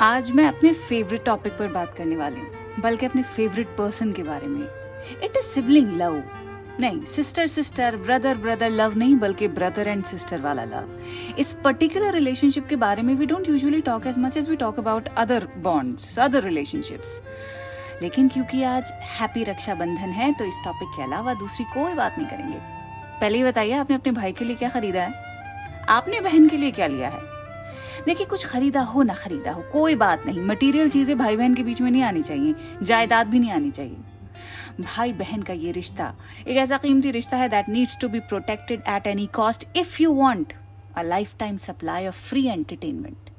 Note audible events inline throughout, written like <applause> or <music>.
आज मैं अपने फेवरेट टॉपिक पर बात करने वाली हूँ, बल्कि अपने फेवरेट पर्सन के बारे में। इट इज़ सिबलिंग लव नहीं sister sister brother brother love नहीं, बल्कि ब्रदर एंड सिस्टर वाला लव इस पर्टिकुलर रिलेशनशिप के बारे में we don't usually talk as much as we talk about other bonds other relationships लेकिन क्योंकि आज हैप्पी रक्षाबंधन है तो इस टॉपिक के अलावा दूसरी कोई बात नहीं करेंगे। पहले ही बताइए, आपने अपने भाई के लिए क्या खरीदा है? आपने बहन के लिए क्या लिया है? देखिए, कुछ खरीदा हो, ना खरीदा हो, कोई बात नहीं। मटेरियल चीज़ें भाई बहन के बीच में नहीं आनी चाहिए, जायदाद भी नहीं आनी चाहिए। भाई बहन का ये रिश्ता, एक ऐसा कीमती रिश्ता है that needs to be protected at any cost if you want a lifetime supply of free entertainment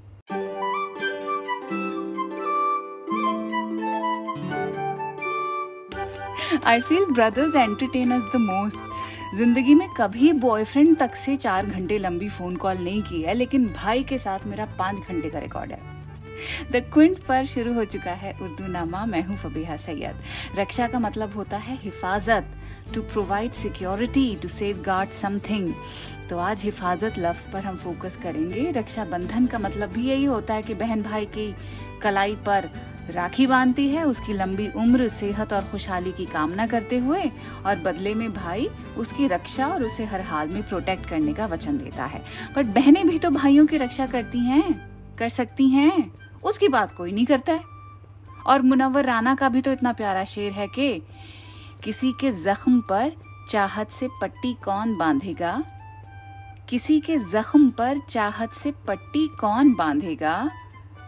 I feel brothers entertain us the most ज़िंदगी में कभी बॉयफ्रेंड तक से चार घंटे लंबी फ़ोन कॉल नहीं की है, लेकिन भाई के साथ मेरा पाँच घंटे का रिकॉर्ड है। द क्विंट पर शुरू हो चुका है उर्दू नामा मैं हूँ फबीहा सैयद। रक्षा का मतलब होता है हिफाजत to provide security to safeguard something तो आज हिफाजत लफ्ज पर हम फोकस करेंगे। रक्षाबंधन का मतलब भी यही होता है कि बहन भाई की कलाई पर राखी बांधती है, उसकी लंबी उम्र, सेहत और खुशहाली की कामना करते हुए और बदले में भाई उसकी रक्षा और उसे हर हाल में प्रोटेक्ट करने का वचन देता है। बट बहनें भी तो भाइयों की रक्षा करती हैं, कर सकती हैं, उसकी बात कोई नहीं करता है। और मुनवर राना का भी तो इतना प्यारा शेर है कि किसी के जख्म पर चाहत से पट्टी कौन बांधेगा? किसी के जख्म पर चाहत से पट्टी कौन बांधेगा?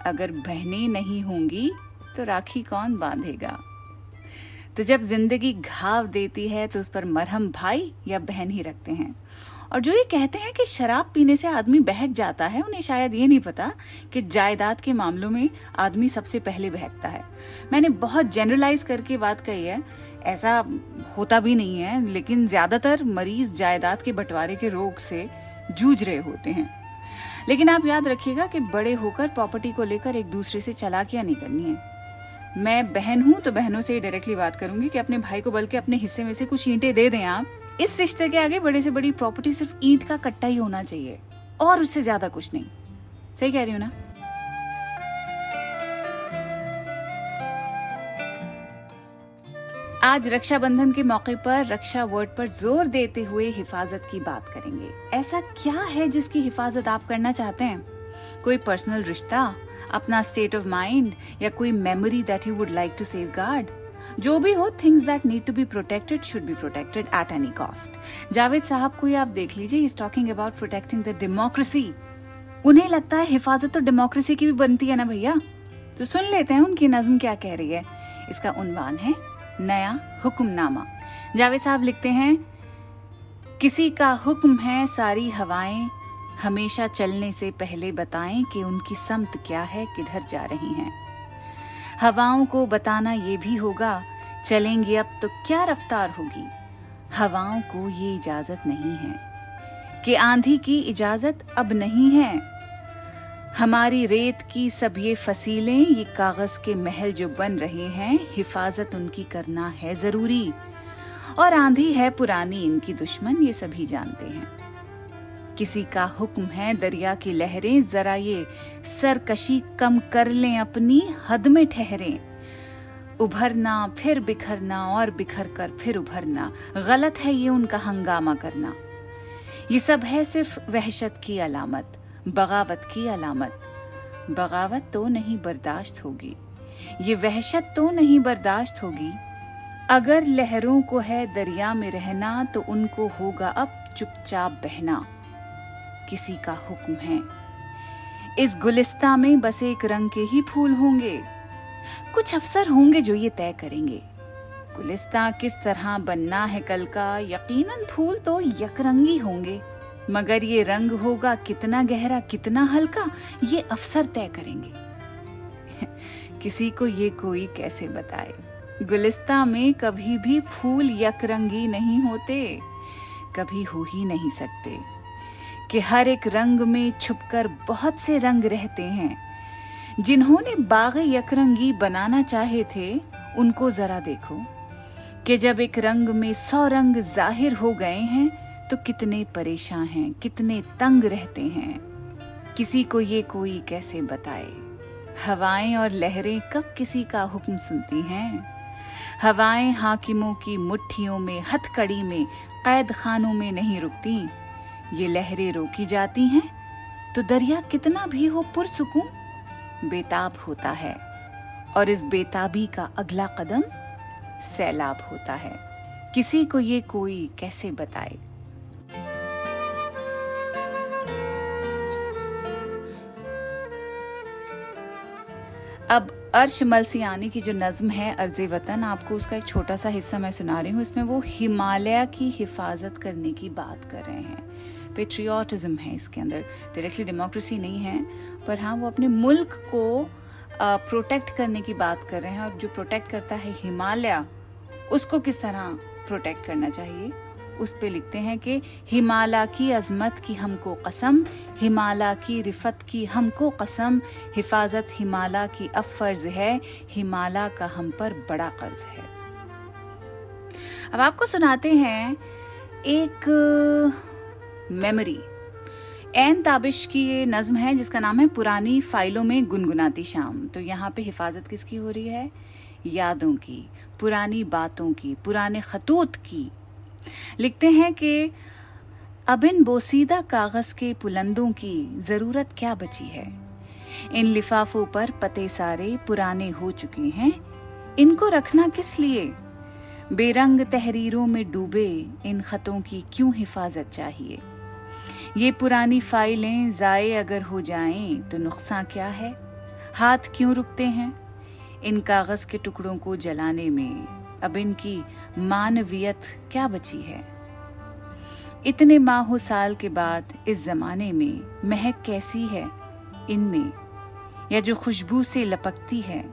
अगर बहनें नहीं होंगी तो राखी कौन बांधेगा? तो जब ज़िंदगी घाव देती है तो उस पर मरहम भाई या बहन ही रखते हैं। और जो ये कहते हैं कि शराब पीने से आदमी बहक जाता है, उन्हें शायद ये नहीं पता कि जायदाद के मामलों में आदमी सबसे पहले बहकता है। मैंने बहुत जनरलाइज करके बात कही है। ऐसा होता भी नहीं है, लेकिन ज़्यादातर मरीज़ जायदाद के बंटवारे के रोग से जूझ रहे होते हैं। लेकिन आप याद रखिएगा कि बड़े होकर प्रॉपर्टी को लेकर एक दूसरे से चलाकियाँ नहीं करनी है। मैं बहन हूँ तो बहनों से डायरेक्टली बात करूँगी कि अपने भाई को बल्कि अपने हिस्से में से कुछ ईंटें दे दें आप। इस रिश्ते के आगे बड़े से बड़ी प्रॉपर्टी सिर्फ़ ईंट का कट्टा ही होना चाहिए, और उससे ज़्यादा कुछ नहीं। सही कह रही हूँ ना? आज रक्षाबंधन के मौके पर रक्षा वर्ड पर ज़ोर देते हुए हिफाजत की बात करेंगे। ऐसा क्या है जिसकी हिफाजत आप करना चाहते हैं? कोई पर्सनल रिश्ता, अपना स्टेट ऑफ़ माइंड या कोई memory that you would like to safeguard जो भी हो things that need to be protected should be protected at any cost Javed साहब को आप देख लीजिए is talking about protecting the democracy उन्हें लगता है हिफाजत तो डेमोक्रेसी की भी बनती है ना भैया? तो सुन लेते हैं उनकी नज्म क्या कह रही है। इसका उन्वान है नया हुक्मनामा। जावेद साहब लिखते हैं, किसी का हुक्म है सारी हवाएँ हमेशा चलने से पहले बताएँ कि उनकी समत क्या है, किधर जा रही हैं। हवाओं को बताना ये भी होगा, चलेंगे अब तो क्या रफ्तार होगी। हवाओं को ये इजाज़त नहीं है कि आंधी की इजाज़त अब नहीं है। हमारी रेत की सब ये फसीलें, ये कागज़ के महल जो बन रहे हैं, हिफाजत उनकी करना है ज़रूरी। और आंधी है पुरानी, इनकी दुश्मन ये सभी जानते हैं। किसी का हुक्म है, दरिया की लहरें जरा ये सरकशी कम कर लें अपनी हद में ठहरें। उभरना, फिर बिखरना और बिखर कर फिर उभरना। गलत है ये उनका हंगामा करना। ये सब है सिर्फ़ वहशत की अलामत, बगावत की अलामत। बगावत तो नहीं बर्दाश्त होगी। ये वहशत तो नहीं बर्दाश्त होगी। अगर लहरों को है दरिया में रहना तो उनको होगा अब चुपचाप बहना। किसी का हुक्म है। इस गुलिस्ता में बस एक रंग के ही फूल होंगे। कुछ अफसर होंगे जो ये तय करेंगे। गुलिस्ता किस तरह बनना है कल का, यकीनन फूल तो यकरंगी होंगे। मगर ये रंग होगा कितना गहरा, कितना हल्का, ये अफसर तय करेंगे। <laughs> किसी को ये कोई कैसे बताए? गुलिस्ता में कभी भी फूल यकरंगी नहीं होते, कभी हो ही नहीं सकते। कि हर एक रंग में छुपकर बहुत से रंग रहते हैं। जिन्होंने बाग यकरंगी बनाना चाहे थे, उनको जरा देखो कि जब एक रंग में सौ रंग ज़ाहिर हो गए हैं तो कितने परेशान हैं, कितने तंग रहते हैं। किसी को ये कोई कैसे बताए? हवाएँ और लहरें कब किसी का हुक्म सुनती हैं? हवाएँ हाकिमों की मुट्ठियों में, हथकड़ी में, कैद खानों में नहीं रुकती। ये लहरें रोकी जाती हैं तो दरिया कितना भी हो पुरसुकून, बेताब होता है। और इस बेताबी का अगला कदम सैलाब होता है। किसी को ये कोई कैसे बताए? अब अर्श मलसियानी की जो नज्म है, अर्ज़ वतन, आपको उसका एक छोटा सा हिस्सा मैं सुना रही हूँ। इसमें वो हिमालय की हिफाजत करने की बात कर रहे हैं। पेट्रियाटिज्म है इसके अंदर। डायरेक्टली डेमोक्रेसी नहीं है, पर हाँ वो अपने मुल्क को प्रोटेक्ट करने की बात कर रहे हैं और जो प्रोटेक्ट करता है हिमालय, उसको किस तरह प्रोटेक्ट करना चाहिए? उस पे लिखते हैं कि हिमालय की अजमत की हमको कसम हिमालय की रिफत की हमको कसम, हिफाजत हिमालय की अब फ़र्ज़ है हिमालय का हम पर बड़ा कर्ज है। अब आपको सुनाते हैं एक मेमोरी एन ताबिश की ये नज्म है, जिसका नाम है पुरानी फाइलों में गुनगुनाती शाम। तो यहाँ पे हिफाजत किसकी हो रही है? यादों की, पुरानी बातों की, पुराने खतूत की। लिखते हैं कि अब इन बोसीदा कागज़ के पुलंदों की ज़रूरत क्या बची है? इन लिफाफों पर पते सारे पुराने हो चुके हैं। इनको रखना किस लिए? बेरंग तहरीरों में डूबे इन खतों की क्यों हिफाजत चाहिए? ये पुरानी फाइलें जाए अगर हो जाएँ तो नुकसान क्या है? हाथ क्यों रुकते हैं? इन कागज़ के टुकड़ों को जलाने में अब इनकी मानवीयत क्या बची है? इतने माहो साल के बाद इस जमाने में महक कैसी है इनमें? या जो खुशबू से लपकती है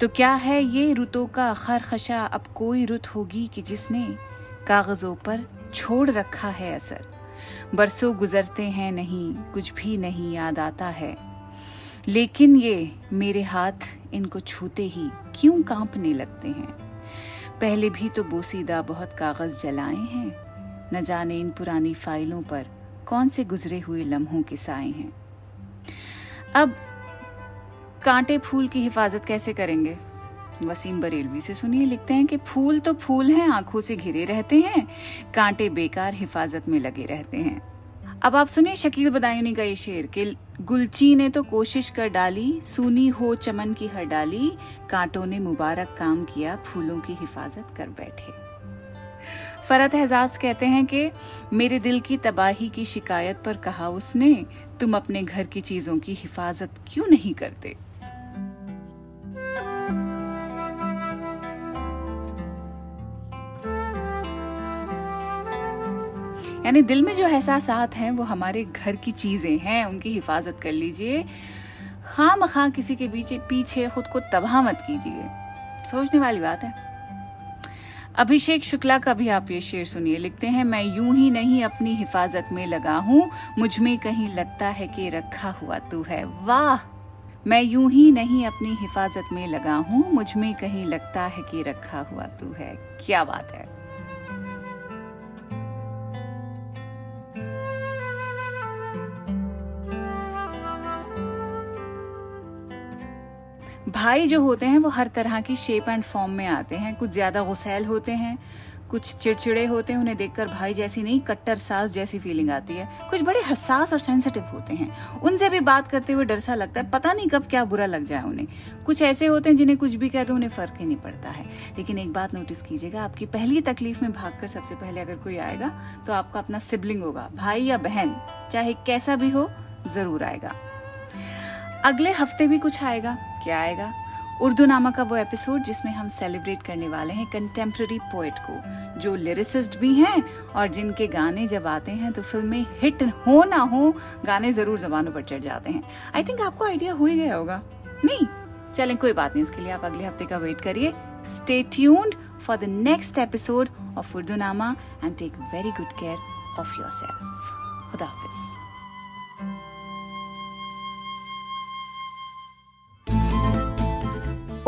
तो क्या है ये रुतों का खरखशा अब कोई रुत होगी कि जिसने कागजों पर छोड़ रखा है असर? बरसों गुजरते हैं नहीं, कुछ भी नहीं याद आता है। लेकिन ये मेरे हाथ इनको छूते ही क्यों कांपने लगते हैं? पहले भी तो बोसीदा बहुत कागज़ जलाए हैं। न जाने इन पुरानी फाइलों पर कौन से गुजरे हुए लम्हों के साए हैं। अब कांटे फूल की हिफाजत कैसे करेंगे? वसीम बरेलवी से सुनिए, लिखते हैं कि फूल तो फूल हैं, आँखों से घिरे रहते हैं, कांटे बेकार हिफाजत में लगे रहते हैं। अब आप सुनिए शकील बदायूनी का ये शेर कि गुलची ने तो कोशिश कर डाली, सुनी हो चमन की हर डाली, कांटों ने मुबारक काम किया, फूलों की हिफाजत कर बैठे। फरत एजाज कहते हैं कि मेरे दिल की तबाही की शिकायत पर कहा उसने, तुम अपने घर की चीज़ों की हिफाजत क्यों नहीं करते? यानी दिल में जो एहसास हैं, वो हमारे घर की चीज़ें हैं, उनकी हिफाजत कर लीजिए। खाम खां किसी के पीछे पीछे खुद को तबाह मत कीजिए। सोचने वाली बात है। अभिषेक शुक्ला का भी आप ये शेर सुनिए। लिखते हैं, मैं यूँ ही नहीं अपनी हिफाजत में लगा हूँ। मुझमें कहीं लगता है कि रखा हुआ तू है। वाह! मैं यूँ ही नहीं अपनी हिफाजत में लगा हूँ। मुझमें कहीं लगता है कि रखा हुआ तू है। क्या बात है। भाई जो होते हैं, वो हर तरह की शेप एंड फॉर्म में आते हैं। कुछ ज़्यादा गुसैल होते हैं, कुछ चिड़चिड़े होते हैं, उन्हें देखकर भाई जैसी नहीं, कट्टर सास जैसी फीलिंग आती है। कुछ बड़े हसास और सेंसिटिव होते हैं। उनसे भी बात करते हुए डर सा लगता है, पता नहीं कब क्या बुरा लग जाए उन्हें। कुछ ऐसे होते हैं जिन्हें कुछ भी कह दो, उन्हें फ़र्क ही नहीं पड़ता है। लेकिन एक बात नोटिस कीजिएगा, आपकी पहली तकलीफ़ में भागकर सबसे पहले अगर कोई आएगा तो आपका अपना सिबलिंग होगा, भाई या बहन, चाहे कैसा भी हो, ज़रूर आएगा। अगले हफ़्ते भी कुछ आएगा। क्या आएगा? उर्दू नामा का वो एपिसोड जिसमें हम सेलिब्रेट करने वाले हैं कंटेम्प्रेरी पोएट को, जो लिरिसिस्ट भी हैं और जिनके गाने जब आते हैं तो फ़िल्में हिट हो ना हो, गाने ज़रूर जबानों पर चढ़ जाते हैं। आई थिंक आपको आइडिया हो ही गया होगा। नहीं, चलें, कोई बात नहीं, इसके लिए आप अगले हफ़्ते का वेट करिए। Stay tuned for the next episode of Urdunama and take very good care of yourself खुदाफिज़